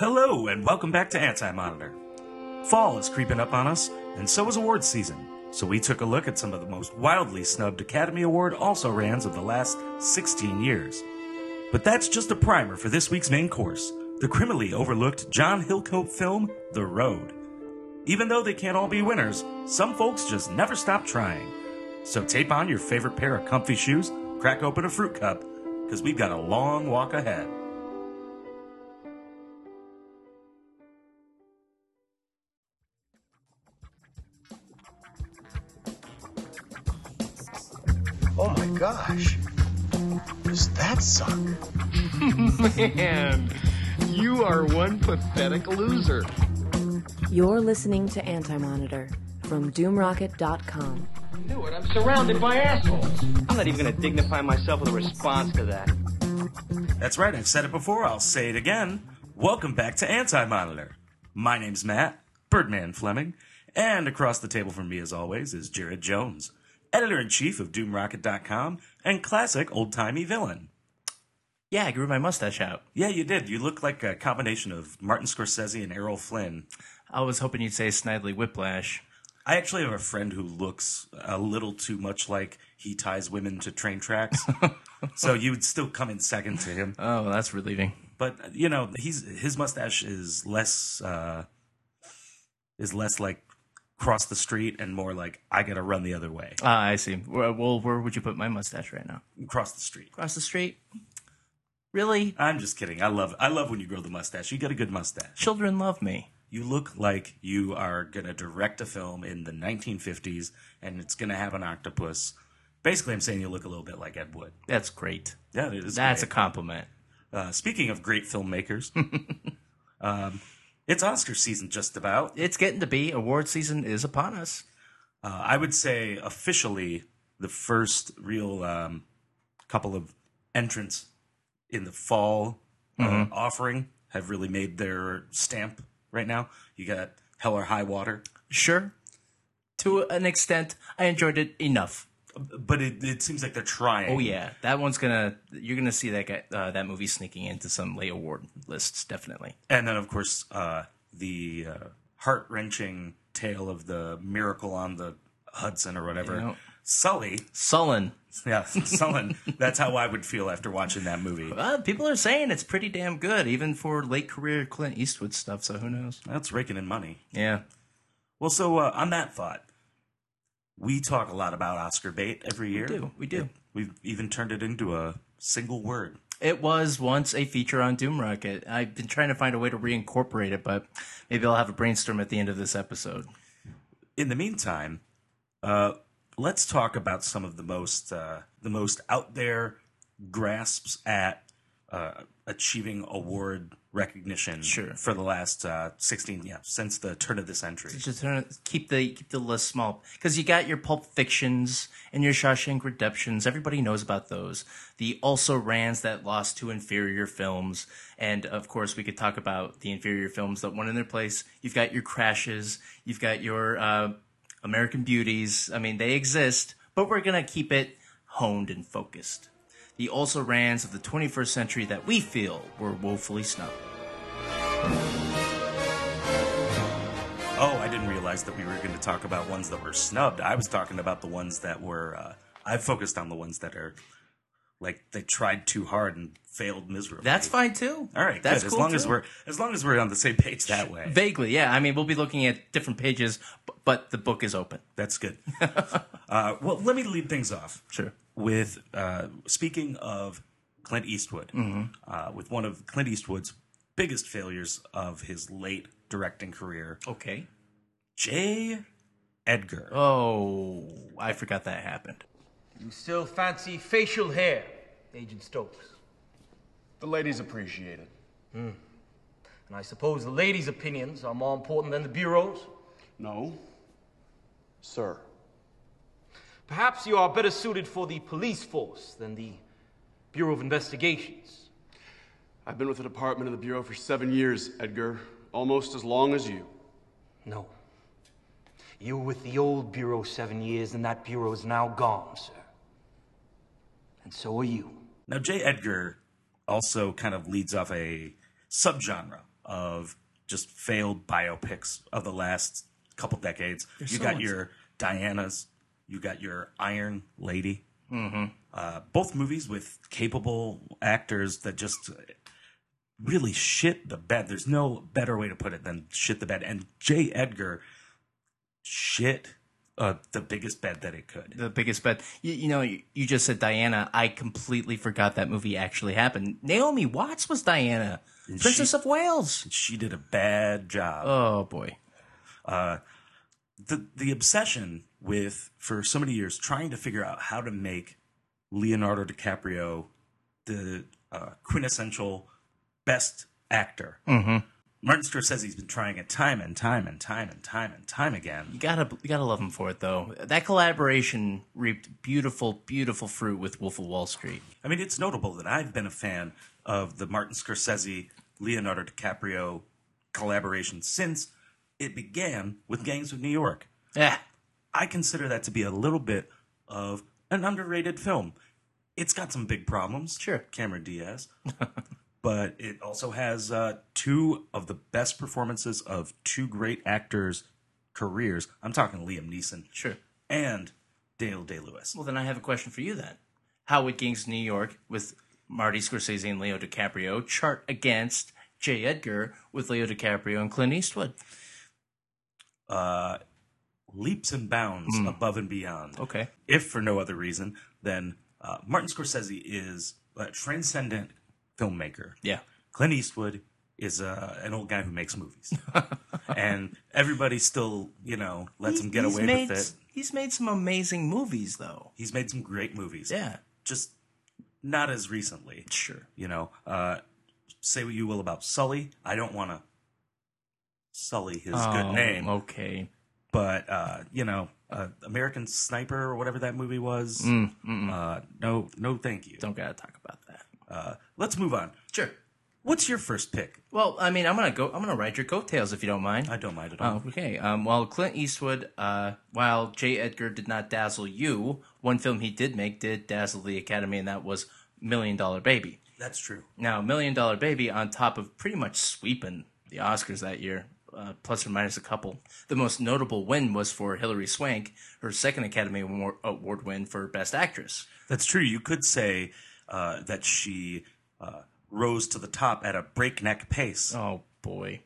Hello, and welcome back to Anti Monitor. Fall is creeping up on us, and so is awards season. So we took a look at some of the most wildly snubbed Academy Award also rans of the last 16 years. But that's just a primer for this week's main course the criminally overlooked John Hillcoat film, The Road. Even though they can't all be winners, some folks just never stop trying. So tape on your favorite pair of comfy shoes, crack open a fruit cup, because we've got a long walk ahead. Gosh. Does that suck? Man, you are one pathetic loser. You're listening to Anti Monitor from DoomRocket.com. Knew it. I'm surrounded by assholes. I'm not even going to dignify myself with a response to that. That's right, I've said it before, I'll say it again. Welcome back to Anti Monitor. My name's Matt, Birdman Fleming, and across the table from me, as always, is Jarrod Jones, editor in chief of DoomRocket.com and classic old timey villain. Yeah, I grew my mustache out. Yeah, you did. You look like a combination of Martin Scorsese and Errol Flynn. I was hoping you'd say Snidely Whiplash. I actually have a friend who looks a little too much like he ties women to train tracks. so you would still come in second to him. Oh, that's relieving. But you know, he's his mustache is less uh is less like cross the street and more like I gotta run the other way. Ah, I see. Well, where would you put my mustache right now? Cross the street. Cross the street? Really? I'm just kidding. I love I love when you grow the mustache. You got a good mustache. Children love me. You look like you are gonna direct a film in the 1950s, and it's gonna have an octopus. Basically, I'm saying you look a little bit like Ed Wood. That's great. Yeah, it is. That's a compliment. Uh, speaking of great filmmakers, um, it's Oscar season just about. It's getting to be. Award season is upon us. Uh, I would say officially the first real um, couple of entrants in the fall uh, offering have really made their stamp right now. You got Hell or High Water, Sure. To an extent, I enjoyed it enough. But it, it seems like they're trying. Oh yeah, that one's gonna. You're gonna see that guy, uh, that movie sneaking into some late award lists, definitely. And then, of course, uh, the uh, heart wrenching tale of the miracle on the Hudson or whatever. Yeah. Sully, Sullen. yeah, Sullen. That's how I would feel after watching that movie. Uh, people are saying it's pretty damn good, even for late career Clint Eastwood stuff. So who knows? That's raking in money. Yeah. Well, so uh, on that thought, we talk a lot about Oscar bait every year. We do, we do. We've even turned it into a single word. It was once a feature on Doom Rocket. I've been trying to find a way to reincorporate it, but maybe I'll have a brainstorm at the end of this episode. In the meantime, uh, let's talk about some of the most uh, the most out there grasps at uh, achieving award recognition Sure. for the last uh, 16 yeah since the turn of the century Just keep the keep the list small because you got your Pulp Fictions and your Shawshank Redemptions. Everybody knows about those. The also rans that lost to inferior films, and of course we could talk about the inferior films that won in their place. You've got your Crashes. You've got your uh, American Beauties. I mean, they exist, but we're gonna keep it honed and focused. The also rans of the 21st century that we feel were woefully snubbed. oh i didn't realize that we were going to talk about ones that were snubbed i was talking about the ones that were uh, i focused on the ones that are like they tried too hard and failed miserably That's fine too. all right that's good. cool as long as we're as long as we're on the same page that way Vaguely, yeah. I mean, we'll be looking at different pages, but the book is open. That's good. uh, well, let me lead things off. Sure. With uh, speaking of Clint Eastwood, Mm-hmm. uh, with one of Clint Eastwood's biggest failures of his late directing career, Okay. J. Edgar. Oh, I forgot that happened. You still fancy facial hair, Agent Stokes? The ladies appreciate it. Hmm. And I suppose the ladies' opinions are more important than the Bureau's? No, sir. Perhaps you are better suited for the police force than the Bureau of Investigations. I've been with the Department of the Bureau for seven years, Edgar. Almost as long as you. No. You were with the old Bureau seven years, and that Bureau is now gone, sir. And so are you. Now, J. Edgar also kind of leads off a subgenre of just failed biopics of the last couple decades. you so got much. your Diana's, you got your Iron Lady. Mm-hmm. Uh, both movies with capable actors that just really shit the bed. There's no better way to put it than shit the bed. And J. Edgar shit uh, the biggest bed that it could. the biggest bet. You, you know, you, you just said Diana. I completely forgot that movie actually happened. Naomi Watts was Diana, Princess she- of Wales. She did a bad job. Oh boy. the the obsession with for so many years trying to figure out how to make Leonardo DiCaprio the uh, quintessential best actor. Mm-hmm. Martin Scorsese's been trying it time and time and time and time and time again. You gotta, you gotta love him for it, though. That collaboration reaped beautiful, beautiful fruit with Wolf of Wall Street. I mean, it's notable that I've been a fan of the Martin Scorsese Leonardo DiCaprio collaboration since it began with Gangs of New York. Yeah, I consider that to be a little bit of an underrated film. It's got some big problems. Sure. Cameron Diaz. but it also has uh, two of the best performances of two great actors' careers. I'm talking Liam Neeson sure. and Dale Day Lewis. Well, then I have a question for you. Then, how would Gangs of New York with Marty Scorsese and Leo DiCaprio chart against J. Edgar with Leo DiCaprio and Clint Eastwood? Uh, leaps and bounds above and beyond. Okay. if for no other reason than uh, Martin Scorsese is a transcendent filmmaker. Yeah. Clint Eastwood is uh, an old guy who makes movies, and everybody still, you know, lets him get away made, with it. He's made some amazing movies, though. He's made some great movies. Yeah. just not as recently. Sure. You know, uh, say what you will about Sully. I don't want to sully his Oh, good name, Okay. But uh, you know, uh, American Sniper or whatever that movie was. Mm, uh, no, no, thank you. Don't gotta talk about that. Uh, let's move on. Sure. What's your first pick? Well, I mean, I'm gonna go. I'm gonna ride your coattails if you don't mind. I don't mind at all. Oh, okay. Um, while Clint Eastwood, uh, while J. Edgar did not dazzle you, one film he did make did dazzle the Academy, and that was Million Dollar Baby. That's true. Now, Million Dollar Baby, on top of pretty much sweeping the Oscars that year, uh, plus or minus a couple, the most notable win was for Hilary Swank, her second Academy Award win for Best Actress. That's true. You could say uh, that she uh, rose to the top at a breakneck pace. Oh boy,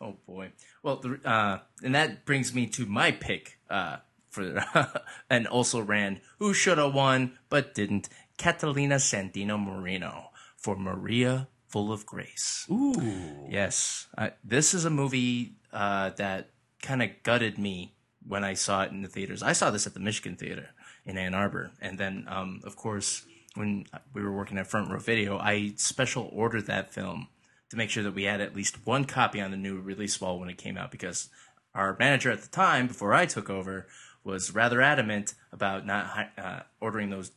oh boy. Well, the, uh, and that brings me to my pick uh, for and also ran who should have won but didn't. Catalina Sandino Moreno for Maria Full of Grace. Ooh. Yes, uh, this is a movie uh, that kind of gutted me when I saw it in the theaters. I saw this at the Michigan Theater in Ann Arbor, and then, um, of course, when we were working at Front Row Video, I special ordered that film to make sure that we had at least one copy on the new release wall when it came out, because our manager at the time, before I took over, was rather adamant about not uh, ordering those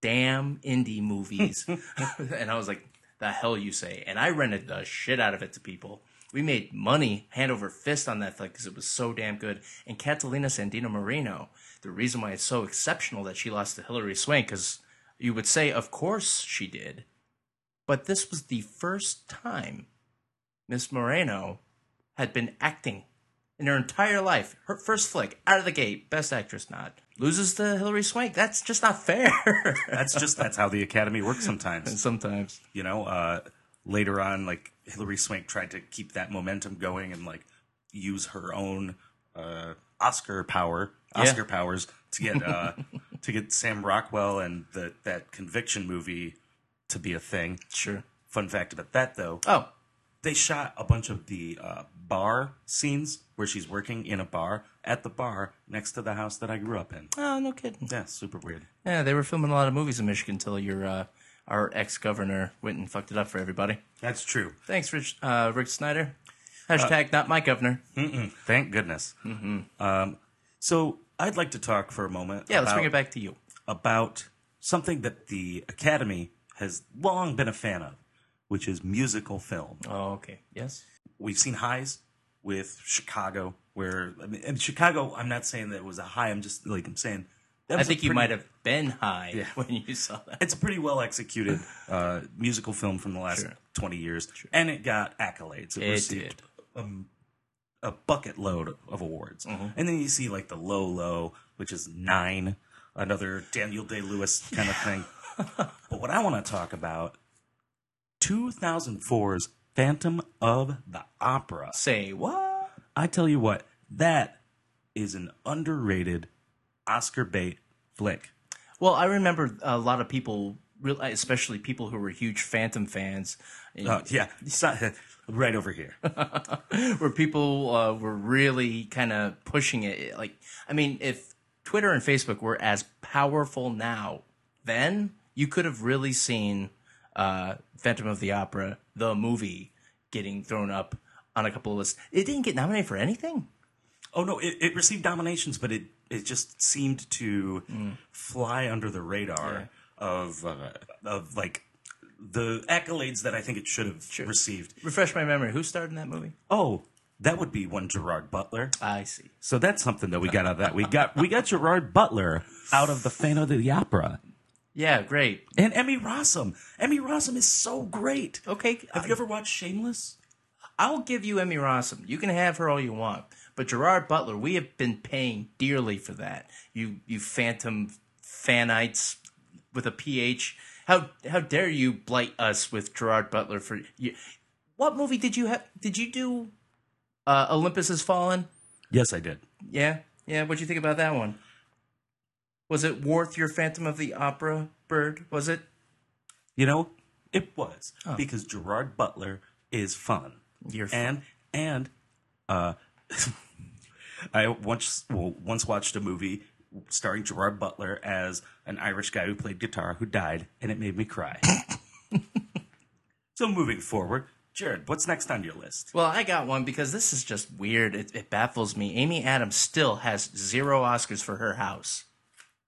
damn indie movies. and I was like, the hell you say? And I rented the shit out of it to people. We made money hand over fist on that because it was so damn good. And Catalina Sandino Moreno, the reason why it's so exceptional that she lost to Hilary Swank, because you would say, of course she did. But this was the first time Miss Moreno had been acting in her entire life. Her first flick, out of the gate, best actress nod. Loses to Hilary Swank. That's just not fair. That's just that's how the Academy works sometimes. And sometimes. You know, uh, later on, like Hilary Swank tried to keep that momentum going and like use her own uh, Oscar power, Yeah. Oscar powers to get uh, to get Sam Rockwell and the, that Conviction movie to be a thing. Sure. Fun fact about that, though, Oh, they shot a bunch of the uh, bar scenes where she's working in a bar at the bar next to the house that I grew up in. oh, no kidding. Yeah, super weird. Yeah, they were filming a lot of movies in Michigan until your uh, our ex governor went and fucked it up for everybody. That's true. Thanks, Rich uh, Rick Snyder. Hashtag not my governor. Thank goodness. Um, so I'd like to talk for a moment. Yeah, let's about, bring it back to you. about something that the Academy has long been a fan of, which is musical film. Oh, okay. Yes. We've seen highs with Chicago, where I mean, and Chicago. I'm not saying that it was a high. I'm just like I'm saying That I a think you might have been high Yeah. when you saw that. It's a pretty well executed uh, musical film from the last Sure. 20 years, and it got accolades. It, It received Um, a bucket load of awards. Mm-hmm. And then you see like the Low Low, which is nine, another Daniel Day Lewis kind of thing. but what I want to talk about 2004's Phantom of the Opera. Say what? I tell you what, that is an underrated Oscar bait flick. Well, I remember a lot of people, especially people who were huge Phantom fans, Oh, yeah, right over here. where people uh, were really kind of pushing it. Like, I mean, if Twitter and Facebook were as powerful now, then you could have really seen uh, Phantom of the Opera, the movie, getting thrown up on a couple of lists. It didn't get nominated for anything. Oh no, it, it received nominations, but it it just seemed to Mm. fly under the radar of uh, of like the accolades that I think it should have received. Refresh my memory. Who starred in that movie? Oh, that would be one Gerard Butler. I see. So that's something that we got out of that. We got we got Gerard Butler out of the Phantom of the Opera. Yeah, great. And Emmy Rossum. Emmy Rossum is so great. Okay, Have you ever watched Shameless? I'll give you Emmy Rossum. You can have her all you want. But Gerard Butler, we have been paying dearly for that. You you phantom fanites with a PH. How how dare you blight us with Gerard Butler for you? What movie did you have? Did you do uh, Olympus Has Fallen? Yes, I did. Yeah, yeah. What'd you think about that one? Was it worth your Phantom of the Opera bird? Was it? You know, it was because Gerard Butler is fun. You're fun. and and uh, I once well, once watched a movie starring Gerard Butler as an Irish guy who played guitar who died, and it made me cry. so moving forward, Jarrod, what's next on your list? Well, I got one because this is just weird. It, it baffles me. Amy Adams still has zero Oscars for her house.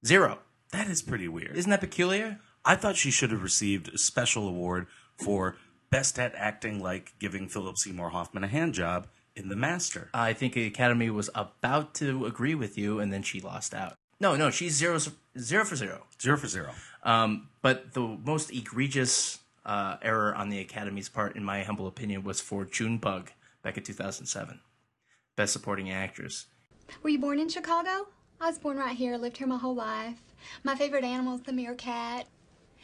Zero. That is pretty weird. Isn't that peculiar? I thought she should have received a special award for best at acting, like giving Philip Seymour Hoffman a hand job in The Master. I think the Academy was about to agree with you, and then she lost out. No, no, she's zero, zero for zero. Zero for zero. Um, but the most egregious uh, error on the Academy's part, in my humble opinion, was for June Bug back in 2007. Best Supporting Actress. Were you born in Chicago? I was born right here, lived here my whole life. My favorite animal is the meerkat.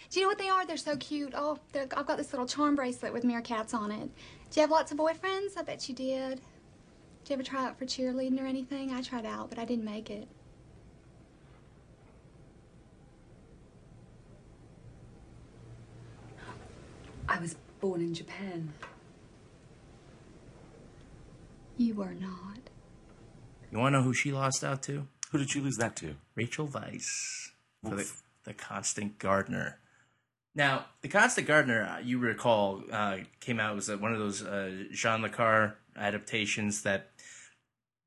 Do you know what they are? They're so cute. Oh, they're, I've got this little charm bracelet with meerkats on it. Do you have lots of boyfriends? I bet you did. Did you ever try out for cheerleading or anything? I tried out, but I didn't make it. I was born in Japan. You were not. You want to know who she lost out to? Who did you lose that to? Rachel Weisz for the, the Constant Gardener. Now, the Constant Gardener, uh, you recall, uh, came out was uh, one of those uh, Jean Le Carre adaptations that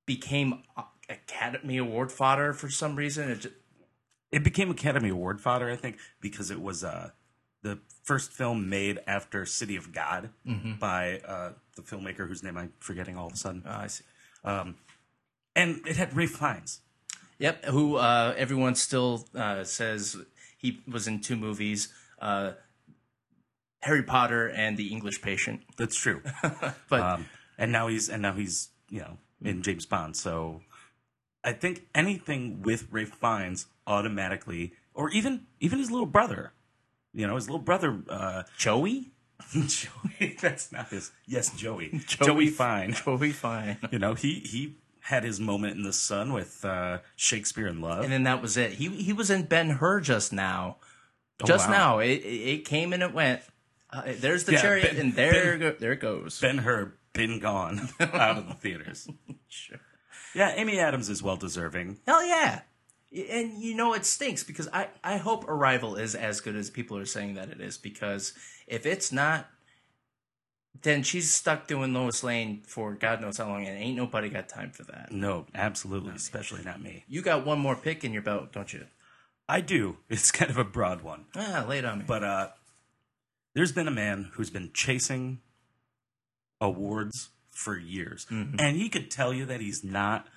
became uh, Academy Award fodder for some reason. It just, It became Academy Award fodder, I think, because it was uh, the first film made after City of God by uh, the filmmaker whose name I'm forgetting all of a sudden. I see. Um, and it had Ralph Fiennes. Yep, who uh, everyone still uh, says he was in two movies uh, Harry Potter and The English Patient. That's true. But um, and now he's and now he's you know in James Bond. So I think anything with Ralph Fiennes automatically, or even even his little brother, you know, his little brother. Uh, Joey? Joey, that's not his. Yes, Joey. Joey- Joey Fiennes. Joey Fiennes. You know, he he had his moment in the sun with uh, Shakespeare in Love. and then that was it. He he was in Ben Hur just now. Just wow. now, it, it it came and it went. Uh, there's the Yeah, chariot, Ben- and there Ben- go, there it goes. Ben Hur been gone out of the theaters. Sure. Yeah, Amy Adams is well deserving. Hell yeah! And you know it stinks because I I hope Arrival is as good as people are saying that it is because if it's not, then she's stuck doing Lois Lane for God knows how long, and ain't nobody got time for that. No, absolutely, especially not me. You got one more pick in your belt, don't you? I do. It's kind of a broad one. Ah, lay it on me. But uh, there's been a man who's been chasing awards for years, and he could tell you that he's not,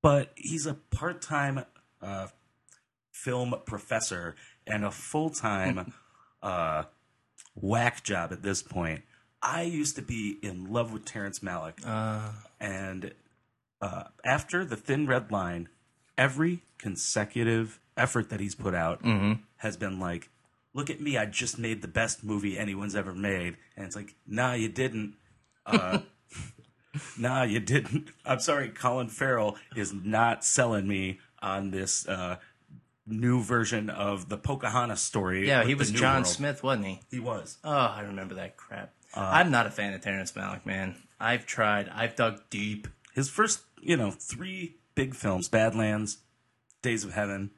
but he's a part-time uh, film professor and a full time uh, whack job at this point. I used to be in love with Terrence Malick, and uh, after the Thin Red Line, every consecutive effort that he's put out has been like, "Look at me! I just made the best movie anyone's ever made," and it's like, "Nah, you didn't." Uh, nah, you didn't. I'm sorry, Colin Farrell is not selling me on this uh, new version of the Pocahontas story. Yeah, he was John World. Smith, wasn't he? He was. Oh, I remember that crap. Uh, I'm not a fan of Terrence Malick, man. I've tried. I've dug deep. His first, you know, three big films: Badlands, Days of Heaven,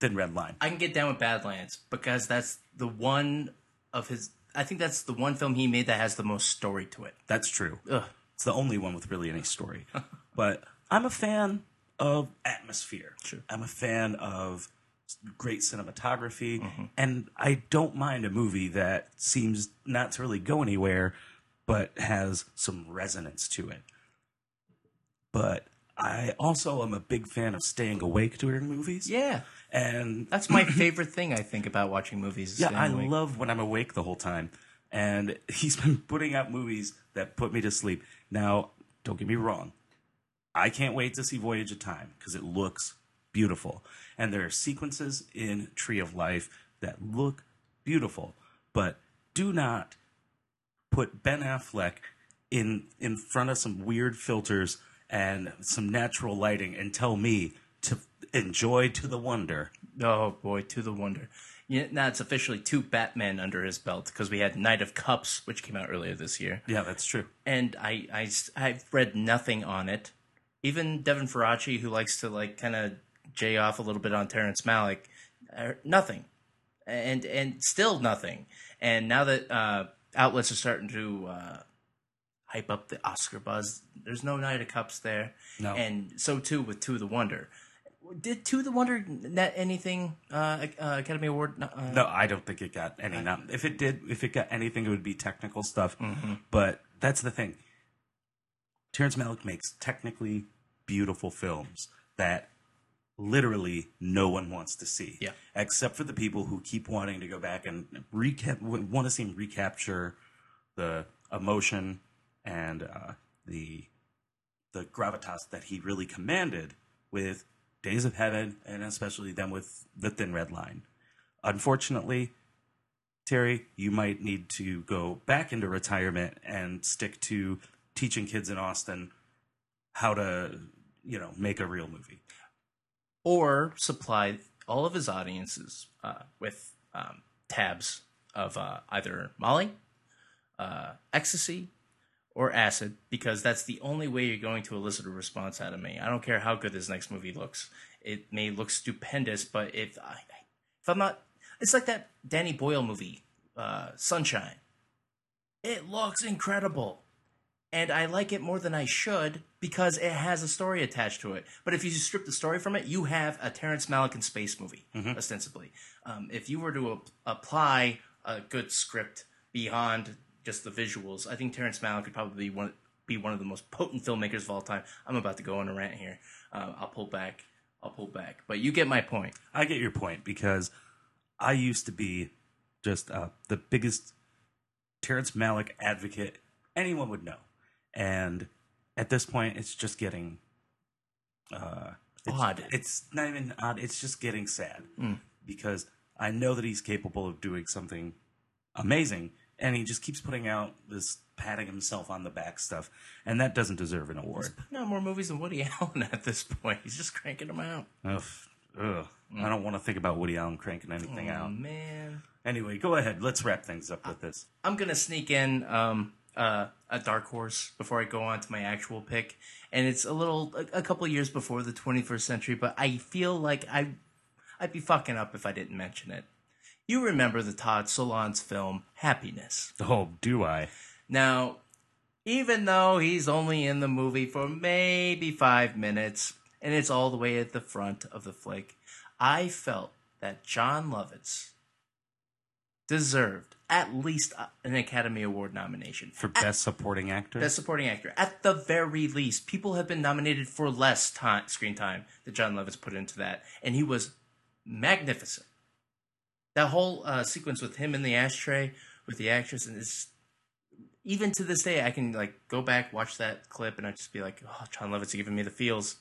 then Red Line. I can get down with Badlands because that's the one of his. I think that's the one film he made that has the most story to it. That's true. Ugh. It's the only one with really any story. but I'm a fan of atmosphere. Sure. I'm a fan of great cinematography, Mm-hmm. and I don't mind a movie that seems not to really go anywhere, but has some resonance to it. But I also am a big fan of staying awake during movies. Yeah, And that's my favorite thing. I think about watching movies. yeah, I awake. love when I'm awake the whole time. And he's been putting out movies that put me to sleep. Now, don't get me wrong. I can't wait to see Voyage of Time because it looks beautiful. And there are sequences in Tree of Life that look beautiful. But do not put Ben Affleck in in front of some weird filters and some natural lighting and tell me to enjoy to the wonder. Oh boy, to the wonder. Yeah, now it's officially two Batman under his belt because we had Knight of Cups, which came out earlier this year, Yeah, that's true. and I, I I've read nothing on it. Even Devin Faraci, who likes to like kind of jay off a little bit on Terrence Malick, uh, nothing, and and still nothing. And now that uh, outlets are starting to uh, hype up the Oscar buzz, there's no Knight of Cups there, No. and so too with To the Wonder. Did To the Wonder net anything uh, uh, Academy Award? Uh, No, I don't think it got any. Nom- if it did, if it got anything, it would be technical stuff. Mm-hmm. But that's the thing. Terrence Malick makes technically beautiful films that literally no one wants to see. Yeah. Except for the people who keep wanting to go back and recap, want to see him recapture the emotion and uh, the the gravitas that he really commanded with Days of Heaven and especially then with The Thin Red Line. Unfortunately, Terry, you might need to go back into retirement and stick to teaching kids in Austin how to, you know, make a real movie. Or supply all of his audiences uh, with um, tabs of uh, either Molly, uh, ecstasy, or acid, because that's the only way you're going to elicit a response out of me. I don't care how good this next movie looks; it may look stupendous, but if I, if I'm not, it's like that Danny Boyle movie, uh, Sunshine. It looks incredible and I like it more than I should because it has a story attached to it. But if you strip the story from it, you have a Terrence Malick and space movie, ostensibly. Um, if you were to ap- apply a good script beyond just the visuals, I think Terrence Malick could probably be one, be one of the most potent filmmakers of all time. I'm about to go on a rant here. Uh, I'll pull back. I'll pull back. But you get my point. I get your point because I used to be just uh, the biggest Terrence Malick advocate anyone would know, and at this point, it's just getting uh, it's, Odd. It's not even odd. It's just getting sad because I know that he's capable of doing something amazing, and he just keeps putting out this patting himself on the back stuff, and that doesn't deserve an award. No more movies than Woody Allen at this point. He's just cranking them out. Ugh, ugh. I don't want to think about Woody Allen cranking anything Oh, out. man. Anyway, go ahead. Let's wrap things up with this. I'm gonna sneak in um, uh, a dark horse before I go on to my actual pick, and it's a little a, a couple years before the 21st century, but I feel like I I'd be fucking up if I didn't mention it. You remember the Todd Solondz film Happiness? Oh, do I? Now, even though he's only in the movie for maybe five minutes, and it's all the way at the front of the flick, I felt that Jon Lovitz deserved at least an Academy Award nomination For Best Supporting Actor? Best Supporting Actor. At the very least, people have been nominated for less time, screen time that Jon Lovitz put into that, and he was magnificent. That whole uh, sequence with him in the ashtray with the actress, and it's even to this day, I can like go back, watch that clip, and I just be like, "Oh, Jon Lovitz giving me the feels."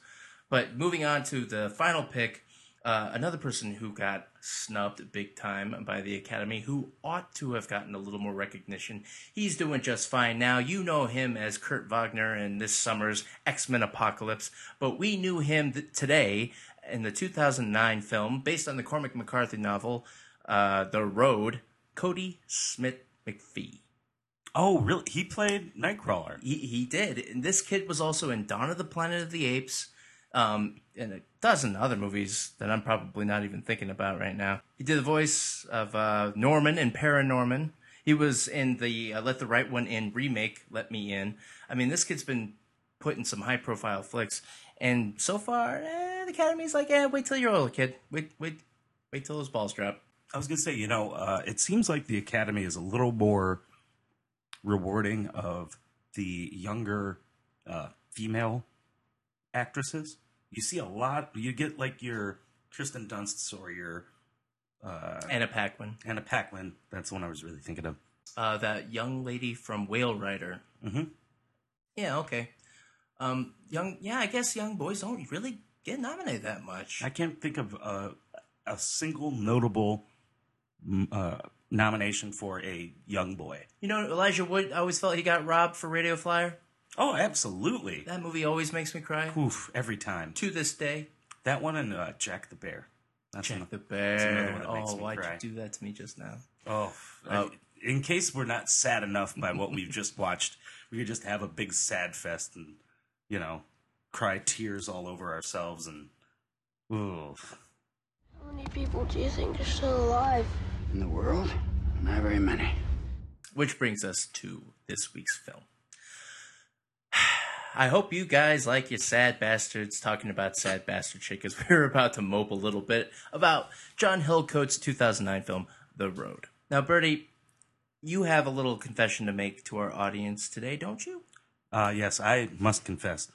But moving on to the final pick, uh, another person who got snubbed big time by the Academy, who ought to have gotten a little more recognition. He's doing just fine now. You know him as Kurt Wagner in this summer's X Men Apocalypse, but we knew him th- today in the 2009 film based on the Cormac McCarthy novel, uh, The Road. Cody Smith McPhee. Oh, really? He played Nightcrawler. He, he did. And this kid was also in Dawn of the Planet of the Apes um, and a dozen other movies that I'm probably not even thinking about right now. He did the voice of uh, Norman in Paranorman. He was in the uh, Let the Right One In remake, Let Me In. I mean, this kid's been put in some high profile flicks. And so far, eh, the Academy's like, yeah, wait till you're older, kid. Wait, wait, wait till those balls drop. I was gonna say, you know, uh, it seems like the Academy is a little more rewarding of the younger uh, female actresses. You see a lot. You get like your Kristen Dunst or your uh, Anna Paquin. Anna Paquin. That's the one I was really thinking of. Uh, that young lady from Whale Rider. Mm-hmm. Yeah, okay. Um, young, yeah, I guess young boys don't really get nominated that much. I can't think of a, a single notable mm, uh, nomination for a young boy. You know, Elijah Wood. I always felt he got robbed for Radio Flyer. Oh, absolutely. That movie always makes me cry. Oof, every time. To this day. That one and uh, Jack the Bear. That's Jack the Bear. Oh, why'd cry. you do that to me just now? Oh, uh, in case we're not sad enough by what we've just watched, we could just have a big sad fest and, you know, cry tears all over ourselves and. Oof. How many people do you think are still alive? In the world? Not very many. Which brings us to this week's film. I hope you guys like your sad bastards talking about sad bastard shit because we're about to mope a little bit about John Hillcoat's 2009 film, The Road. Now, Birdy, you have a little confession to make to our audience today, don't you? Uh, yes, I must confess.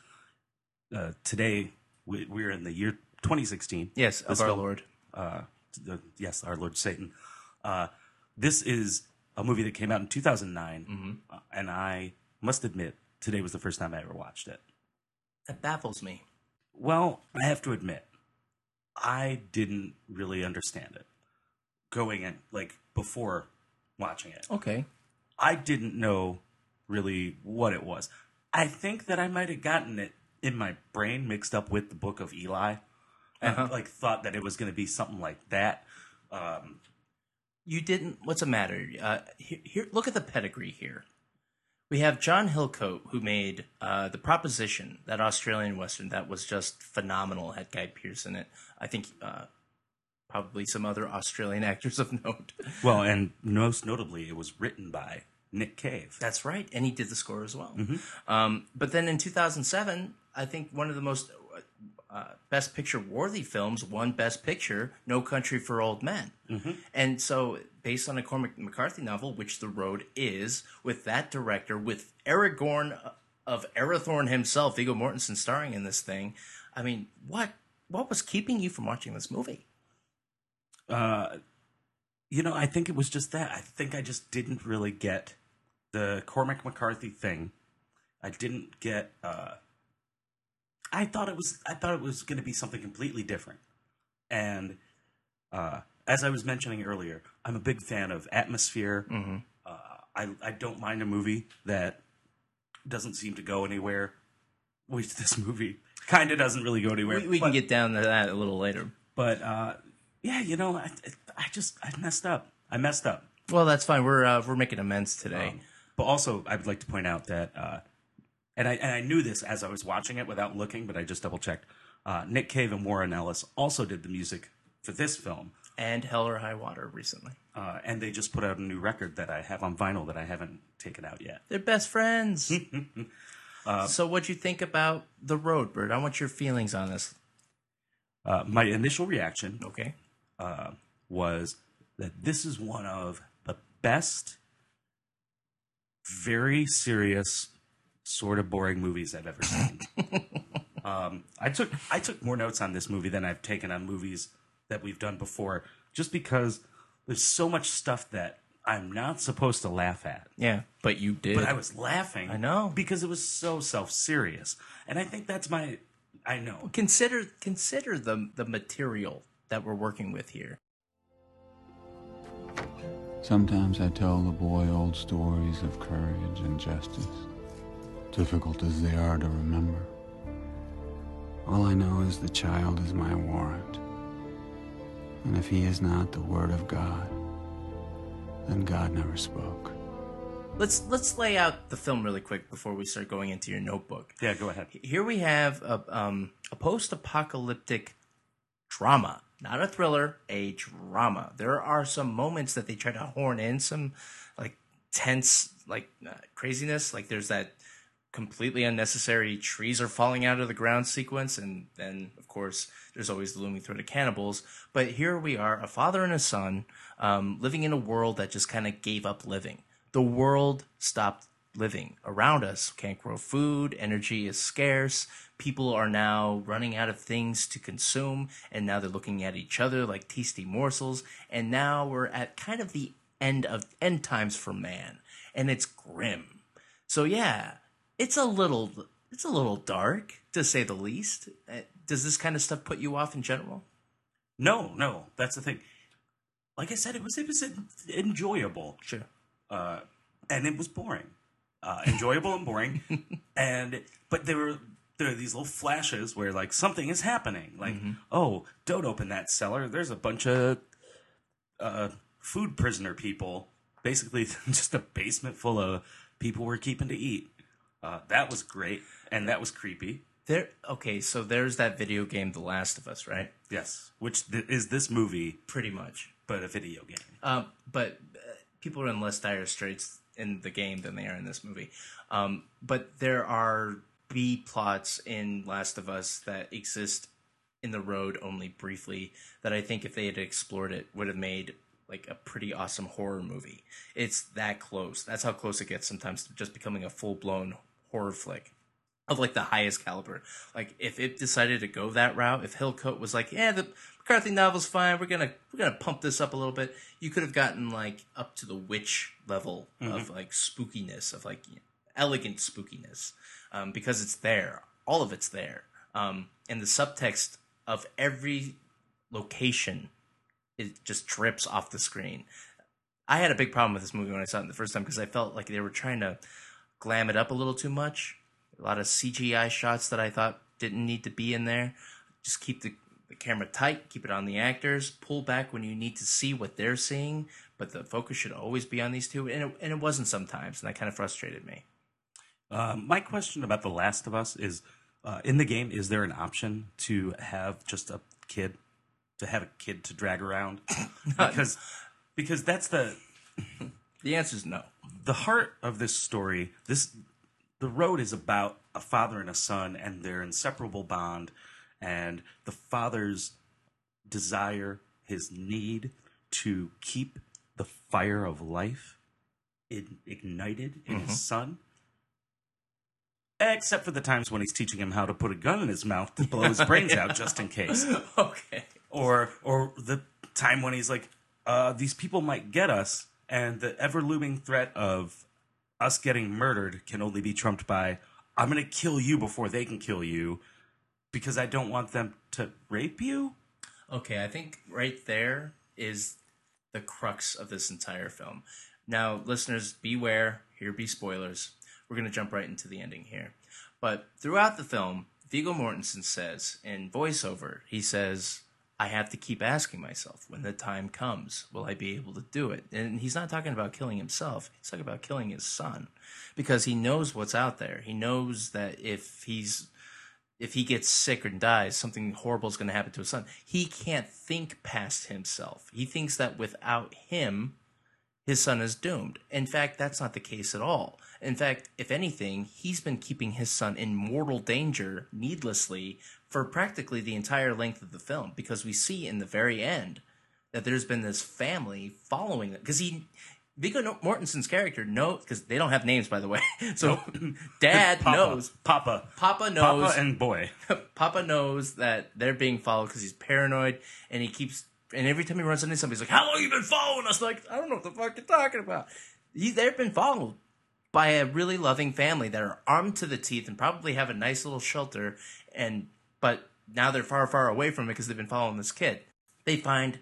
Uh, today, we, we're in the year 2016. Yes, of our film, Lord. Uh, the, yes, our Lord Satan. Uh, this is a movie that came out in 2009, mm-hmm. Uh, and I must admit, today was the first time I ever watched it. That baffles me. Well, I have to admit, I didn't really understand it going in, like before watching it. Okay. I didn't know really what it was. I think that I might have gotten it in my brain mixed up with the Book of Eli, and uh-huh. like thought that it was going to be something like that. Um, you didn't. What's the matter? Uh, here, here, look at the pedigree here. We have John Hillcoat, who made uh, the Proposition, that Australian western that was just phenomenal. Had Guy Pearce in it. I think uh, probably some other Australian actors of note. Well, and most notably, it was written by Nick Cave. That's right, and he did the score as well. Mm-hmm. Um, but then in 2007, I think one of the most uh, Best Picture worthy films won Best Picture, No Country for Old Men. Mm-hmm. And so, based on a Cormac McCarthy novel, which The Road is, with that director, with Aragorn of Arathorn himself, Viggo Mortensen starring in this thing, I mean, what what was keeping you from watching this movie? Uh, you know, I think it was just that. I think I just didn't really get the Cormac McCarthy thing. I didn't get. Uh, I thought it was I thought it was going to be something completely different. And uh, as I was mentioning earlier, I'm a big fan of atmosphere. Mm-hmm. Uh, I I don't mind a movie that doesn't seem to go anywhere. Which this movie kind of doesn't really go anywhere. We, we but, can get down to that a little later. But uh, yeah, you know, I, I just I messed up. I messed up. Well, that's fine. We're uh, we're making amends today. Um, but also, I would like to point out that uh, and I and I knew this as I was watching it without looking, but I just double checked. Uh, Nick Cave and Warren Ellis also did the music for this film and Hell or High Water recently. Uh, and they just put out a new record that I have on vinyl that I haven't taken out yet. They're best friends. uh, so, what'd you think about the road, Bird? I want your feelings on this. Uh, my initial reaction, okay, uh, was that this is one of the best, very serious sort of boring movies I've ever seen. um, I took I took more notes on this movie than I've taken on movies that we've done before, just because there's so much stuff that I'm not supposed to laugh at. Yeah, but you did. But I was laughing. I know. because it was so self serious, and I think that's my. I know. consider consider the the material that we're working with here. Sometimes I tell the boy old stories of courage and justice, difficult as they are to remember. All I know is the child is my warrant. And if he is not the Word of God, then God never spoke. Let's let's lay out the film really quick before we start going into your notebook. Yeah, go ahead. Here we have a um, a post-apocalyptic drama, not a thriller, a drama. There are some moments that they try to horn in some like tense like uh, craziness. Like there's that completely unnecessary trees are falling out of the ground sequence, and then of course there's always the looming threat of cannibals. But here we are, a father and a son, um, living in a world that just kind of gave up living. The world stopped living around us. Can't grow food. Energy is scarce. People are now running out of things to consume, and now they're looking at each other like tasty morsels. And now we're at kind of the end of end times for man, and it's grim. So yeah, it's a little it's a little dark to say the least. Uh, Does this kind of stuff put you off in general? No, no, that's the thing. Like I said, it was it was enjoyable. Sure. uh, and it was boring. Uh, enjoyable and boring, and but there were there are these little flashes where like something is happening. Like, oh, don't open that cellar. There's a bunch of uh, food prisoner people. Basically, just a basement full of people we're keeping to eat. Uh, that was great, and that was creepy. There. Okay, so there's that video game, The Last of Us, right? Yes, which th- is this movie, Pretty much. but a video game. Um, but uh, people are in less dire straits in the game than they are in this movie. Um, but there are B plots in Last of Us that exist in the road only briefly that I think if they had explored it would have made like a pretty awesome horror movie. It's that close. That's how close it gets sometimes to just becoming a full blown horror flick of like the highest caliber. Like if it decided to go that route, if Hillcoat was like, yeah, the McCarthy novel's fine, we're gonna we're gonna pump this up a little bit, you could have gotten like up to the witch level of like spookiness, of like elegant spookiness, um, because it's there, all of it's there, um, and the subtext of every location it just drips off the screen. I had a big problem with this movie when I saw it the first time because I felt like they were trying to glam it up a little too much. A lot of CGI shots that I thought didn't need to be in there. Just keep the, the camera tight, keep it on the actors, pull back when you need to see what they're seeing, but the focus should always be on these two. And it, and it wasn't sometimes, and that kind of frustrated me. Um, my question about The Last of Us is: uh, in the game, is there an option to have just a kid, to have a kid to drag around? because because that's the The answer is no. the heart of this story. This the road is about a father and a son and their inseparable bond, and the father's desire, his need to keep the fire of life ignited in his son. Except for the times when he's teaching him how to put a gun in his mouth to blow his brains out just in case. Okay. Or or the time when he's like, uh, these people might get us, and the ever looming threat of us getting murdered can only be trumped by I'm gonna kill you before they can kill you because I don't want them to rape you. Okay, I think right there is the crux of this entire film. Now, listeners, beware. Here be spoilers. We're going to jump right into the ending here. But throughout the film, Viggo Mortensen says in voiceover, he says, I have to keep asking myself, when the time comes, will I be able to do it? And he's not talking about killing himself. He's talking about killing his son because he knows what's out there. He knows that if he's if he gets sick or dies, something horrible is going to happen to his son. He can't think past himself. He thinks that without him, his son is doomed. In fact, that's not the case at all. In fact, if anything, he's been keeping his son in mortal danger needlessly for practically the entire length of the film because we see in the very end that there's been this family following because he Viggo No- Mortensen's character knows because they don't have names, by the way. So Dad Papa. knows. Papa. Papa knows. Papa and boy. Papa knows that they're being followed because he's paranoid, and he keeps. And every time he runs into somebody, he's like, "How long you been following us?" Like, I don't know what the fuck you're talking about. He, they've been followed by a really loving family that are armed to the teeth and probably have a nice little shelter. And but now they're far, far away from it because they've been following this kid. They find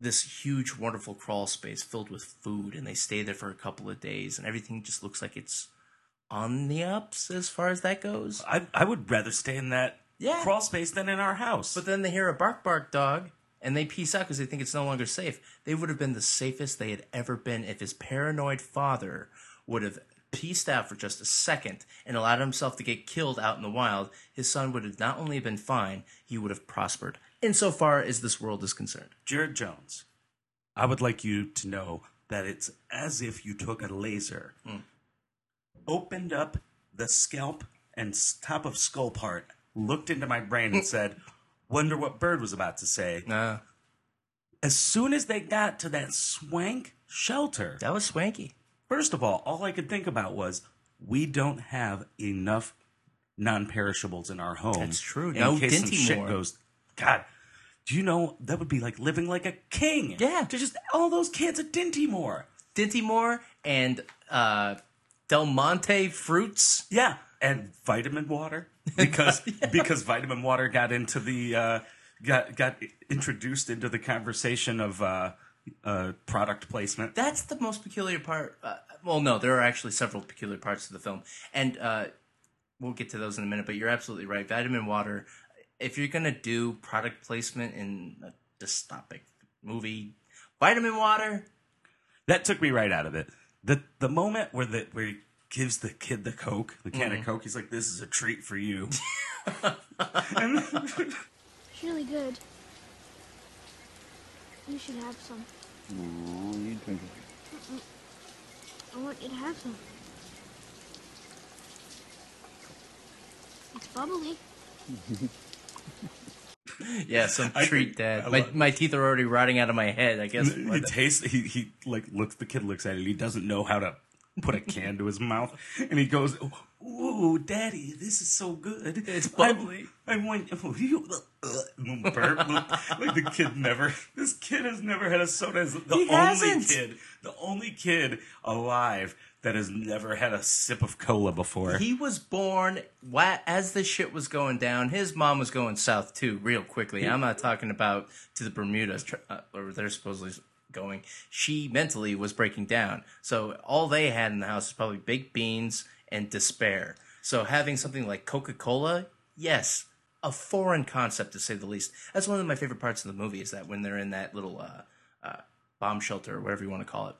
this huge, wonderful crawl space filled with food, and they stay there for a couple of days, and everything just looks like it's on the ups as far as that goes. I I would rather stay in that Yeah. crawl space than in our house. But then they hear a bark bark dog and they peace out because they think it's no longer safe. They would have been the safest they had ever been if his paranoid father would have pieced out for just a second and allowed himself to get killed out in the wild. His son would have not only been fine, he would have prospered, insofar as this world is concerned. Jarrod Jones, I would like you to know that it's as if you took a laser, hmm. opened up the scalp and top of skull part, looked into my brain and said, "Wonder what Bird was about to say." Nah, As soon as they got to that swank shelter, that was swanky. First of all, all I could think about was we don't have enough non-perishables in our home. That's true. In No case some shit Moore. goes. God, do you know that would be like living like a king? Yeah. to just all those kids at Dinty Moore. Dinty Moore and uh, Del Monte fruits. Yeah, and vitamin water because because vitamin water got into the uh, got got introduced into the conversation of uh, uh, product placement. That's the most peculiar part. Uh, well, no, there are actually several peculiar parts of the film, and uh, we'll get to those in a minute. But you're absolutely right. Vitamin water. If you're gonna do product placement in a dystopic movie, vitamin water. That took me right out of it. the The moment where the where he gives the kid the coke, the can Mhm. of coke, he's like, "This is a treat for you." It's really good. You should have some. No, you drink it. Mm-mm. I want you to have some. It's bubbly. Yeah, some treat, think- Dad. I My, my teeth are already rotting out of my head. I guess. he tastes. He he like looks. The kid looks at it. He doesn't know how to put a can to his mouth, and he goes, "Ooh, Daddy, this is so good. It's bubbly." I, I want oh, you uh, burp. like the kid never. This kid has never had a soda. The He only hasn't. kid, the only kid alive that has never had a sip of cola before. He was born as the shit was going down. His mom was going south too, real quickly. I'm not talking about to the Bermudas, uh, or they're supposedly going. She mentally was breaking down. So all they had in the house was probably baked beans and despair. So having something like Coca Cola, yes, a foreign concept to say the least. That's one of my favorite parts of the movie is that when they're in that little uh, uh, bomb shelter or whatever you want to call it,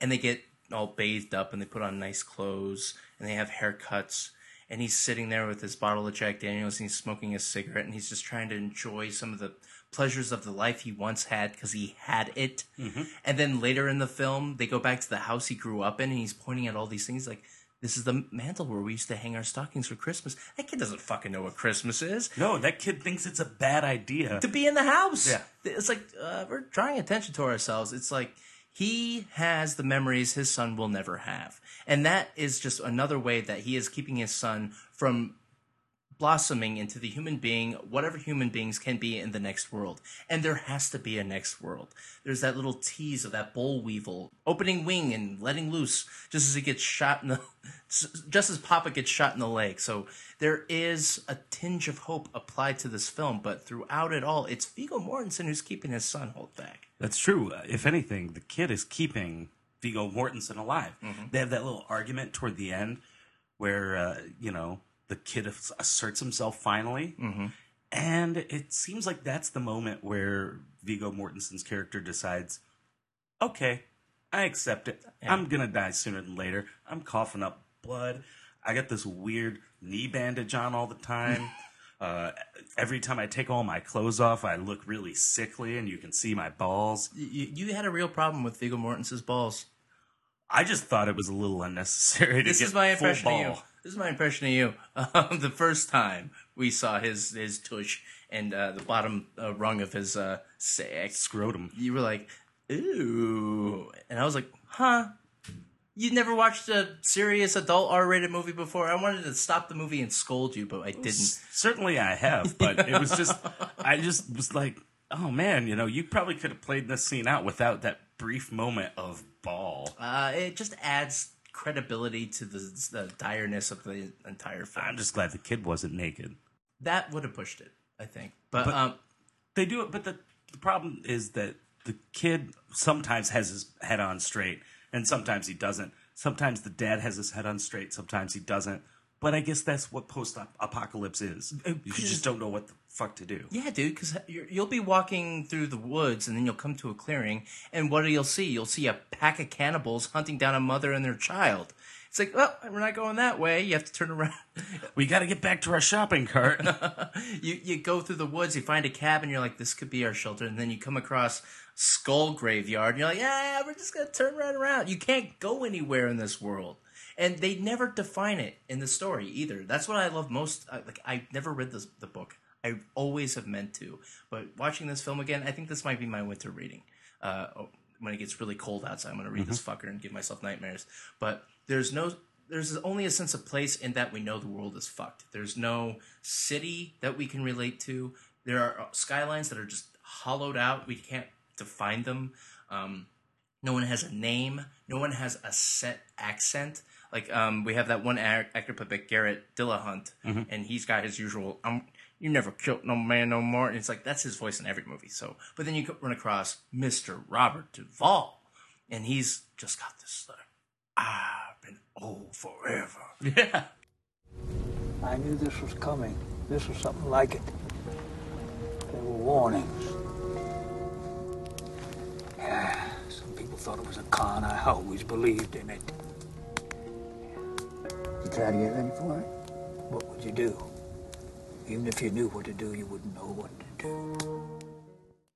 and they get all bathed up and they put on nice clothes and they have haircuts and he's sitting there with his bottle of Jack Daniels and he's smoking a cigarette and he's just trying to enjoy some of the pleasures of the life he once had because he had it. And then later in the film, they go back to the house he grew up in and he's pointing at all these things like, this is the mantle where we used to hang our stockings for Christmas. That kid doesn't fucking know what Christmas is. no, that kid thinks it's a bad idea. To be in the house. Yeah. It's like, uh, we're drawing attention to ourselves. It's like, he has the memories his son will never have. And that is just another way that he is keeping his son from blossoming into the human being, whatever human beings can be in the next world. And there has to be a next world. There's that little tease of that boll weevil opening wing and letting loose just as it gets shot in the, just as Papa gets shot in the leg. So there is a tinge of hope applied to this film, but throughout it all, it's Viggo Mortensen who's keeping his son hold back. That's true. Uh, If anything, the kid is keeping Viggo Mortensen alive. They have that little argument toward the end where, uh, you know, the kid asserts himself finally. And it seems like that's the moment where Viggo Mortensen's character decides, okay, I accept it. I'm going to die sooner than later. I'm coughing up blood. I got this weird knee bandage on all the time. Uh, every time I take all my clothes off, I look really sickly, and you can see my balls. You, you had a real problem with Viggo Mortensen's balls. I just thought it was a little unnecessary. To This get is my impression of you. This is my impression of you. Um, the first time we saw his his tush and uh, the bottom uh, rung of his uh, sack Scrotum. you were like, "Ooh," and I was like, huh? You never watched a serious adult R-rated movie before? I wanted to stop the movie and scold you, but I didn't. Certainly, I have, but it was just, I just was like, oh man, you know, you probably could have played this scene out without that brief moment of ball. Uh, it just adds credibility to the, the direness of the entire film. I'm just glad the kid wasn't naked. that would have pushed it, I think. But, But- um, They do it, but the, the problem is that the kid sometimes has his head on straight, and sometimes he doesn't. Sometimes the dad has his head on straight, sometimes he doesn't. But I guess that's what post apocalypse is. Uh, you just don't know what the fuck to do. Yeah, dude, because you'll be walking through the woods and then you'll come to a clearing, and what do you'll see? You'll see a pack of cannibals hunting down a mother and their child. It's like, well, we're not going that way. You have to turn around. We got to get back to our shopping cart. you you go through the woods, you find a cabin, you're like, this could be our shelter, and then you come across skull graveyard, and you're like, yeah, we're just gonna turn right around. You can't go anywhere in this world, and they never define it in the story either. That's what I love most. I- Like I never read this, the book. I always have meant to, but watching this film again, I think this might be my winter reading. Uh, oh, when it gets really cold outside, I'm gonna read this fucker and give myself nightmares. But there's no there's only a sense of place in that we know the world is fucked. There's no city that we can relate to. There are skylines that are just hollowed out. We can't define them. Um, no one has a name. No one has a set accent. Like um, we have that one act- actor played by Garrett Dillahunt, Mhm. and he's got his usual um, "You never killed no man no more," and it's like that's his voice in every movie. So, but then you run across Mister Robert Duvall, and he's just got this like, "I've been old forever." Yeah. I knew this was coming. This was something like it. There were warnings. Yeah, some people thought it was a con. I always believed in it. You try to get ready for it? What would you do? Even if you knew what to do, you wouldn't know what to do.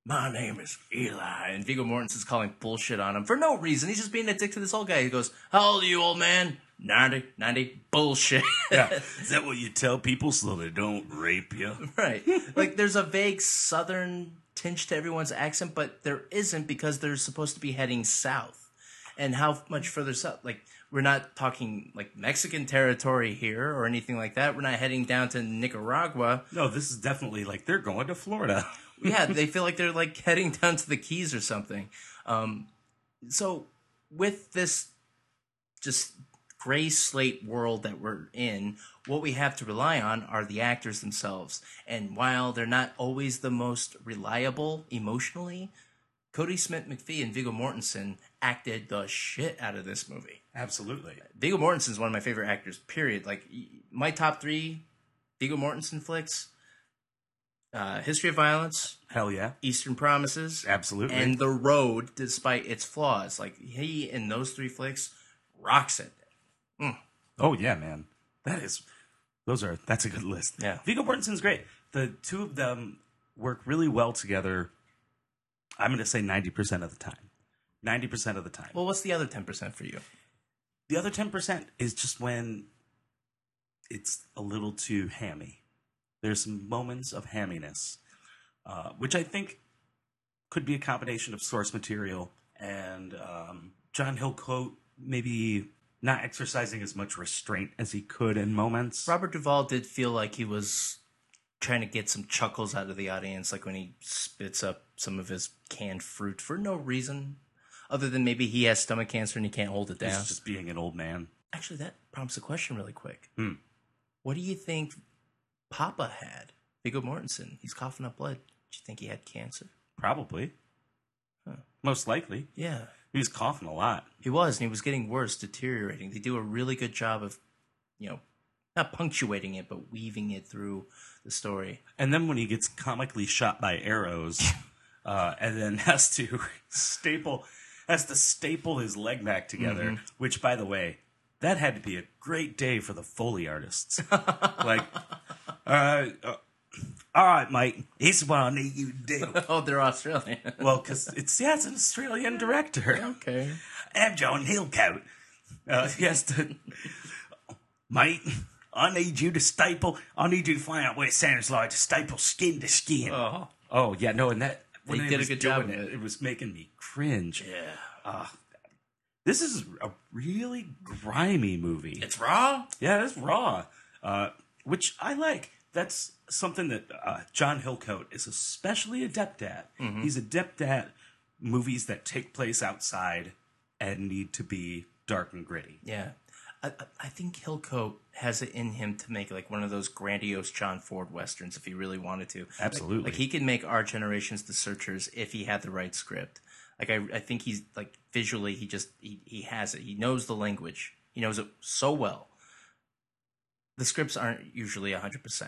My name is Eli, and Viggo Mortensen's calling bullshit on him for no reason. He's just being a dick to this old guy. He goes, "How old are you, old man?" 90, 90, bullshit. Yeah. Is that what you tell people so they don't rape you? right. Like there's a vague southern tinge to everyone's accent, but there isn't because they're supposed to be heading south. And how much further south? Like we're not talking like Mexican territory here or anything like that. We're not heading down to Nicaragua. No, this is definitely like they're going to Florida. yeah, they feel like they're like heading down to the Keys or something. Um, so with this just gray slate world that we're in, what we have to rely on are the actors themselves. And while they're not always the most reliable emotionally, Kodi Smit-McPhee and Viggo Mortensen acted the shit out of this movie. Absolutely. Viggo Mortensen is one of my favorite actors, period. Like my top three Viggo Mortensen flicks uh, History of Violence, Hell yeah. Eastern Promises, Absolutely. and The Road, despite its flaws. Like he in those three flicks rocks it. Mm. Oh yeah, man. That is those are that's a good list. Yeah. Viggo Mortensen's great. The two of them work really well together. I'm gonna say ninety percent of the time. Ninety percent of the time. Well, what's the other ten percent for you? The other ten percent is just when it's a little too hammy. There's some moments of hamminess, uh, which I think could be a combination of source material and um, John Hillcoat maybe not exercising as much restraint as he could in moments. Robert Duvall did feel like he was trying to get some chuckles out of the audience, like when he spits up some of his canned fruit for no reason, other than maybe he has stomach cancer and he can't hold it down. He's just being an old man. Actually, that prompts a question really quick. Hmm. What do you think Papa had? Viggo Mortensen. He's coughing up blood. Do you think he had cancer? Probably. Huh. Most likely. Yeah. He was coughing a lot. He was, and he was getting worse, deteriorating. They do a really good job of, you know, not punctuating it, but weaving it through the story. And then when he gets comically shot by arrows, uh, and then has to staple has to staple his leg back together, Mhm. which by the way, that had to be a great day for the Foley artists. like, uh, uh, all right, Mike, here's what I need you to do. oh, they're Australian. well, because it's yeah, it's an Australian director. Okay. I'm John Hillcoat. Uh, he has to, mate. I need you to staple. I need you to find out what it sounds like to staple skin to skin. Oh. Oh yeah, no, and that when They it did a good job It, it was making me cringe. Yeah. Uh, This is a really grimy movie. It's raw. Yeah, it's raw, uh, which I like. That's something that uh, John Hillcoat is especially adept at. Mhm. He's adept at movies that take place outside and need to be dark and gritty. Yeah. I, I- think Hillcoat has it in him to make like one of those grandiose John Ford westerns if he really wanted to. Absolutely. Like, he could make our generation's The Searchers if he had the right script. Like I, I think he's like visually he just he, he has it. He knows the language. He knows it so well. The scripts aren't usually 100%. They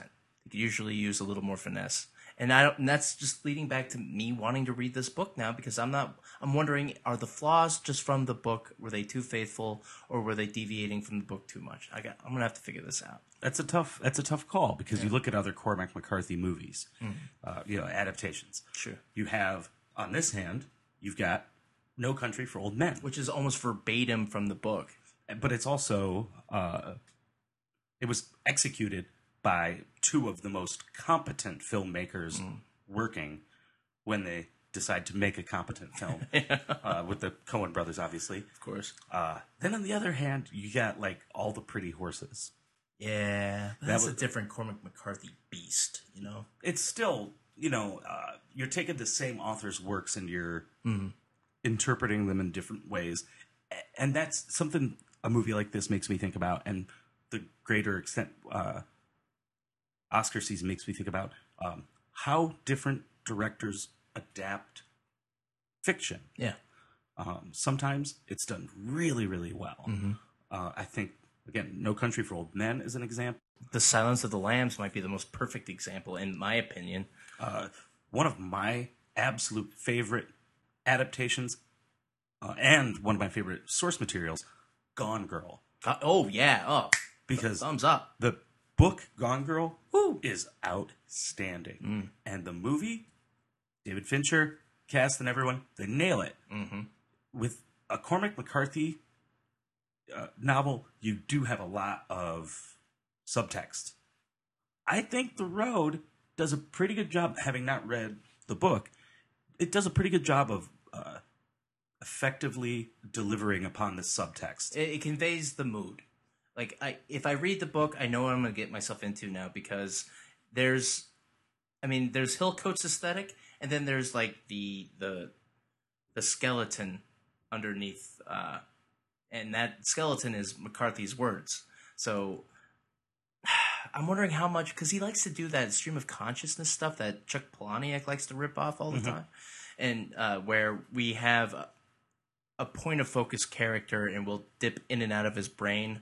could usually use a little more finesse. And I don't and that's just leading back to me wanting to read this book now because I'm not I'm wondering are the flaws just from the book were they too faithful or were they deviating from the book too much? I got I'm going to have to figure this out. That's a tough. That's a tough call because you look at other Cormac McCarthy movies, Mhm. uh, you know, adaptations. Sure. You have on this hand, you've got No Country for Old Men, which is almost verbatim from the book, but it's also uh, it was executed by two of the most competent filmmakers Mm. working when they decide to make a competent film uh, with the Coen brothers, obviously. Of course. Uh, then on the other hand, you got like all the pretty horses. Yeah, That that's was- a different Cormac McCarthy beast, you know. it's still you know uh, you're taking the same author's works and you're Mhm. interpreting them in different ways and that's something a movie like this makes me think about and the greater extent uh, oscar season makes me think about um, how different directors adapt fiction Yeah. um, sometimes it's done really really well Mhm. uh, i think again no country for old men is an example The Silence of the Lambs might be the most perfect example, in my opinion. uh, one of my absolute favorite adaptations uh, and one of my favorite source materials, Gone Girl. Uh, oh yeah, oh because thumbs up. The book Gone Girl is outstanding, Mm. and the movie, David Fincher, cast, and everyone they nail it. Mm-hmm. With a Cormac McCarthy uh, novel, you do have a lot of subtext. I think The Road does a pretty good job, having not read the book, it does a pretty good job of uh, effectively delivering upon the subtext. It, it conveys the mood. Like I, if I read the book, I know what I'm going to get myself into now because there's, I mean, there's Hillcoat's aesthetic, and then there's like the the the skeleton underneath, uh, and that skeleton is McCarthy's words. So I'm wondering how much because he likes to do that stream of consciousness stuff that Chuck Palahniuk likes to rip off all the Mhm. time, and uh, where we have a, a point of focus character and we'll dip in and out of his brain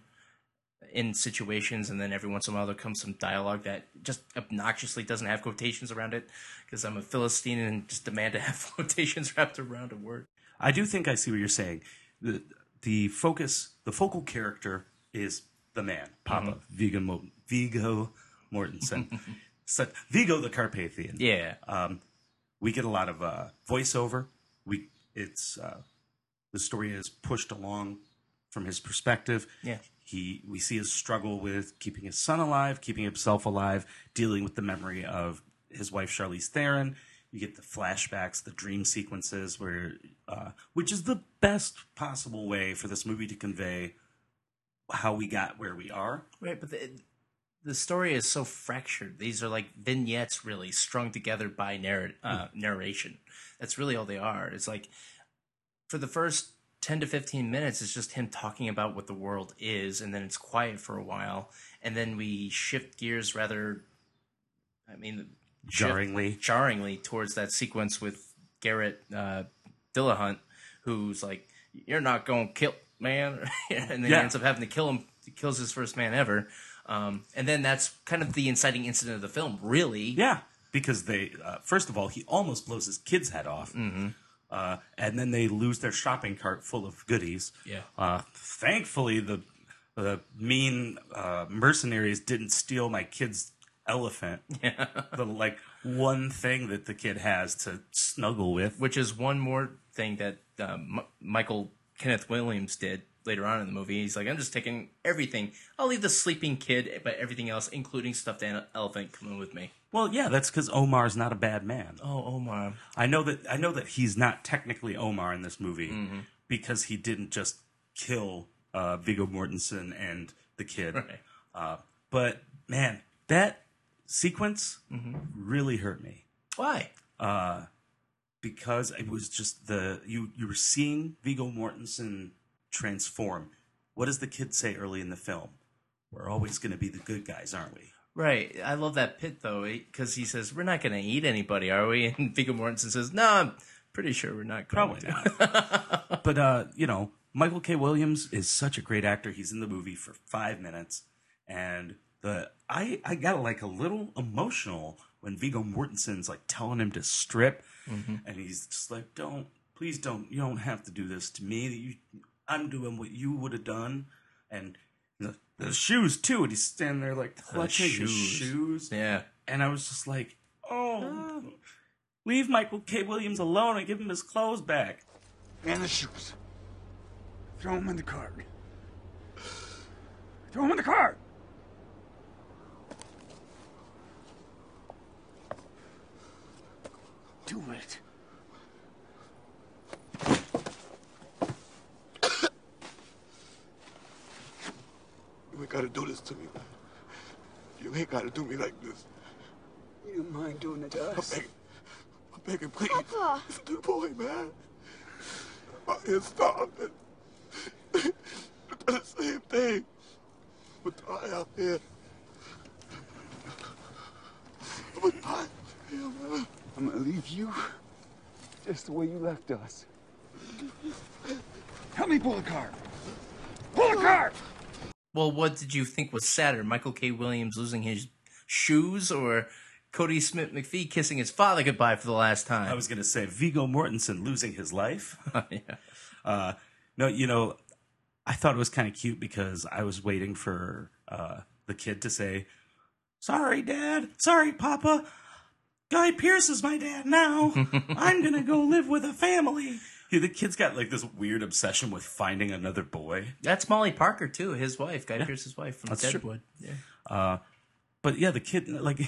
in situations, and then every once in a while there comes some dialogue that just obnoxiously doesn't have quotations around it because I'm a Philistine and just demand to have quotations wrapped around a word. I do think I see what you're saying. The the focus, the focal character is the man, Papa Viggo Mo- Viggo Mortensen, so, Vigo the Carpathian. Yeah. Um, we get a lot of uh, voiceover. We it's uh, the story is pushed along from his perspective. Yeah. He we see his struggle with keeping his son alive, keeping himself alive, dealing with the memory of his wife Charlize Theron. You get the flashbacks, the dream sequences, where uh, which is the best possible way for this movie to convey how we got where we are. Right, but the, the story is so fractured. These are like vignettes, really strung together by narr- uh, narration. That's really all they are. It's like for the first ten to fifteen minutes, it's just him talking about what the world is, and then it's quiet for a while, and then we shift gears rather. I mean, shift Jarringly. jarringly towards that sequence with Garrett uh, Dillahunt, who's like, "You're not going to kill man," and then Yeah. he ends up having to kill him. He kills his first man ever, um, and then that's kind of the inciting incident of the film. Really, Yeah, because they uh, first of all he almost blows his kid's head off, Mm-hmm. Uh, and then they lose their shopping cart full of goodies. Yeah. Uh, thankfully, the the mean uh, mercenaries didn't steal my kid's elephant. Yeah. the like one thing that the kid has to snuggle with. which is one more thing that um, M- Michael Kenneth Williams did later on in the movie. He's like, I'm just taking everything. I'll leave the sleeping kid, but everything else, including stuffed an- elephant, coming with me. Well, yeah, that's because Omar's not a bad man. Oh, Omar. I know that I know that he's not technically Omar in this movie, Mm-hmm. because he didn't just kill uh, Viggo Mortensen and the kid. Right. Uh, but man, that sequence Mm-hmm. really hurt me Why? uh, because it was just the you you were seeing Viggo Mortensen transform. What does the kid say early in the film? We're always going to be the good guys, aren't we? Right. I love that pit though, because he says we're not going to eat anybody, are we? And Viggo Mortensen says, "No, I'm pretty sure we're not going Probably to." but uh, you know, Michael K. Williams is such a great actor. He's in the movie for five minutes, and the I I got like a little emotional when Viggo Mortensen's like telling him to strip, Mhm. and he's just like, "Don't, please don't. You don't have to do this to me. You, I'm doing what you would have done." And the, the shoes too, and he's standing there like clutching his shoes. Yeah. And I was just like, "Oh, ah. leave Michael K. Williams alone and give him his clothes back." And the shoes. Throw them in the cart. Throw them in the cart. Do it. You ain't gotta do this to me. You gotta do me like this. You don't mind doing it to us. I'm us? begging. I'm begging, please. Papa. Listen to the boy, man. My head's starving. It's the same thing. But die out here. But die out here, man. I'm gonna leave you just the way you left us. Help me pull the cart. Pull the cart! Well, what did you think was sadder, Michael K. Williams losing his shoes, or Kodi Smit-McPhee kissing his father goodbye for the last time? I was going to say Viggo Mortensen losing his life. yeah. Uh, no, you know, I thought it was kind of cute because I was waiting for uh, the kid to say, "Sorry, Dad. Sorry, Papa. Guy Pearce is my dad now. I'm gonna go live with a family." Yeah, the kid's got like this weird obsession with finding another boy. That's Molly Parker too, his wife, Guy Pearce's wife from That's true. Deadwood. Yeah. Uh, but yeah, the kid like,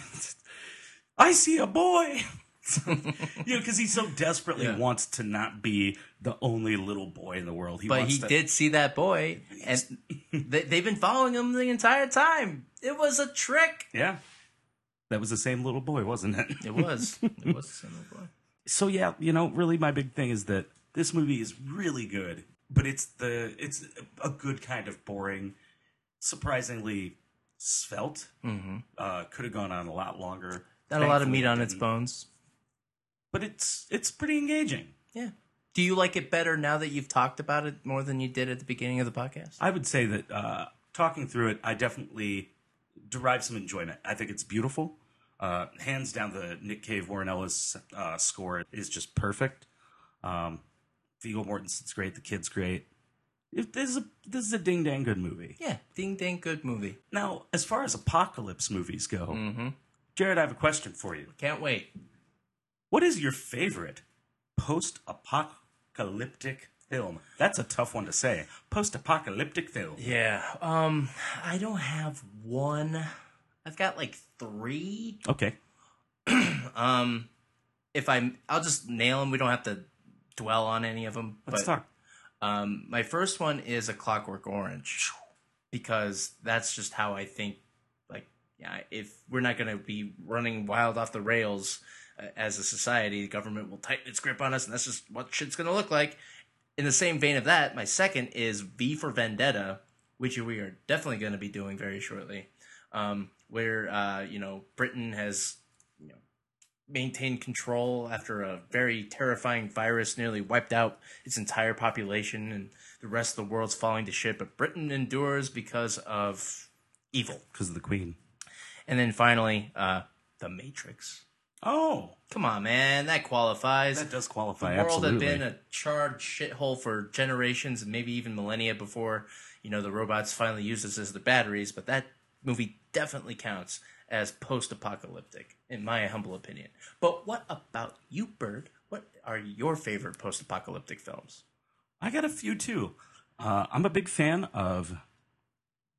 I see a boy. you know, because he so desperately Yeah. wants to not be the only little boy in the world. He but he to, did see that boy, and they, they've been following him the entire time. It was a trick. Yeah, that was the same little boy, wasn't it? It was. It was the same little boy. so yeah, you know, really, my big thing is that this movie is really good, but it's the it's a good kind of boring, surprisingly svelte. Mhm. Uh, could have gone on a lot longer. Not a lot of meat on its bones. but it's it's pretty engaging. Yeah. Do you like it better now that you've talked about it more than you did at the beginning of the podcast? I would say that uh, talking through it, I definitely derive some enjoyment. I think it's beautiful. Uh, hands down, the Nick Cave Warren Ellis uh, score is just perfect. Um, Viggo Mortensen's great. The kid's great. It, this is a this is a ding dang good movie. Yeah, ding dang good movie. Now, as far as apocalypse movies go, Mm-hmm. Jarrod, I have a question for you. Can't wait. What is your favorite post apocalyptic film? That's a tough one to say. Post apocalyptic film. Yeah. Um, I don't have one. I've got like three. Okay. Um, if I'm, I'll just nail them. We don't have to dwell on any of them. Let's but, talk. Um, my first one is a Clockwork Orange because that's just how I think. Like, yeah, if we're not going to be running wild off the rails uh, as a society, the government will tighten its grip on us, and that's just what shit's going to look like. In the same vein of that, my second is V for Vendetta, which we are definitely going to be doing very shortly. Um, where uh, you know Britain has maintained control after a very terrifying virus nearly wiped out its entire population and the rest of the world's falling to shit but britain endures because of evil Because of the Queen. and then finally uh the matrix Oh, come on man that qualifies that does qualify. the world absolutely. had been a charred shithole for generations and maybe even millennia before you know the robots finally used us as the batteries but that movie definitely counts as post-apocalyptic in my humble opinion but what about you bird what are your favorite post-apocalyptic films I got a few too. Uh, I'm a big fan of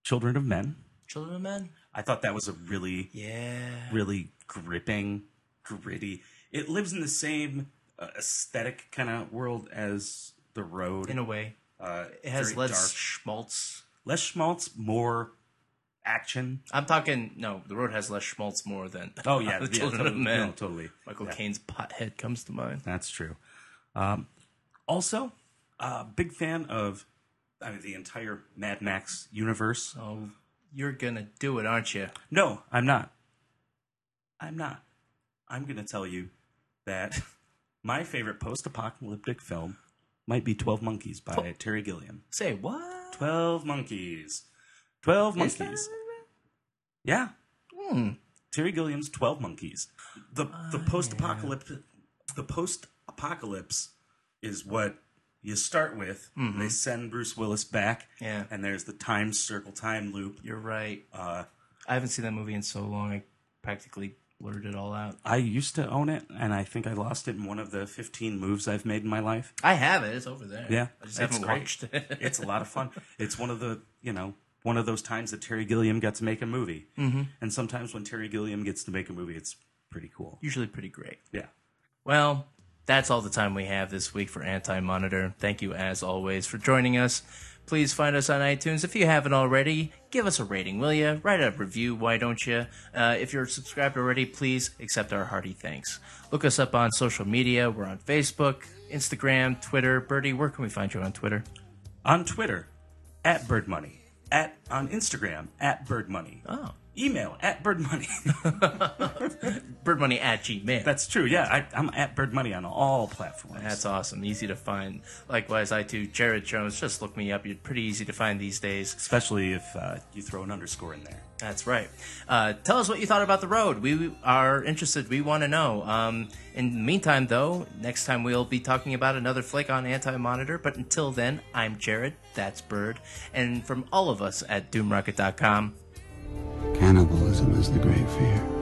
Children of Men. children of men I thought that was a really, yeah really gripping, gritty. It lives in the same uh, aesthetic kind of world as The Road. in a way. Uh, It has less dark. schmaltz. less schmaltz, more action. I'm talking no. The road has less schmaltz more than Oh yeah, the yeah, Children totally, of Men. no, totally. Michael Yeah. Caine's pothead comes to mind. That's true. Um, also, uh, big fan of I mean, the entire Mad Max universe. Oh, you're gonna do it, aren't you? No, I'm not. I'm not. I'm going to tell you that my favorite post-apocalyptic film might be Twelve Monkeys by Terry Gilliam. Say what? Twelve Monkeys. Twelve Is that- Monkeys. Yeah. Hmm. Terry Gilliam's Twelve Monkeys. The the post apocalypse the post apocalypse is what you start with. Mhm. They send Bruce Willis back. Yeah. And there's the time circle time loop. You're right. Uh, I haven't seen that movie in so long. I practically blurred it all out. I used to own it, and I think I lost it in one of the 15 moves I've made in my life. I have it. It's over there. Yeah, I just it's haven't great. watched it. it's a lot of fun. It's one of the you know one of those times that Terry Gilliam got to make a movie, Mhm. and sometimes when Terry Gilliam gets to make a movie, it's pretty cool. Usually pretty great. Yeah. Well, that's all the time we have this week for Anti Monitor. Thank you, as always, for joining us. Please find us on iTunes. If you haven't already, give us a rating, will you? Write a review, why don't you? Uh, if you're subscribed already, please accept our hearty thanks. Look us up on social media. We're on Facebook, Instagram, Twitter. Birdy, where can we find you on Twitter? On Twitter, at Bird Money. At on Instagram, at Bird Money. Oh. Email at Bird Money. Birdmoney at Gmail. That's true. Yeah, I, I'm at Bird Money on all platforms. That's awesome. Easy to find. Likewise, I too, Jarrod Jones. Just look me up. You're pretty easy to find these days. Especially if uh, you throw an underscore in there. That's right. Uh, tell us what you thought about the road. We are interested. We want to know. Um, in the meantime, though, next time we'll be talking about another flick on Anti Monitor. But until then, I'm Jarrod. That's Bird. And from all of us at DoomRocket.com, Cannibalism is the great fear.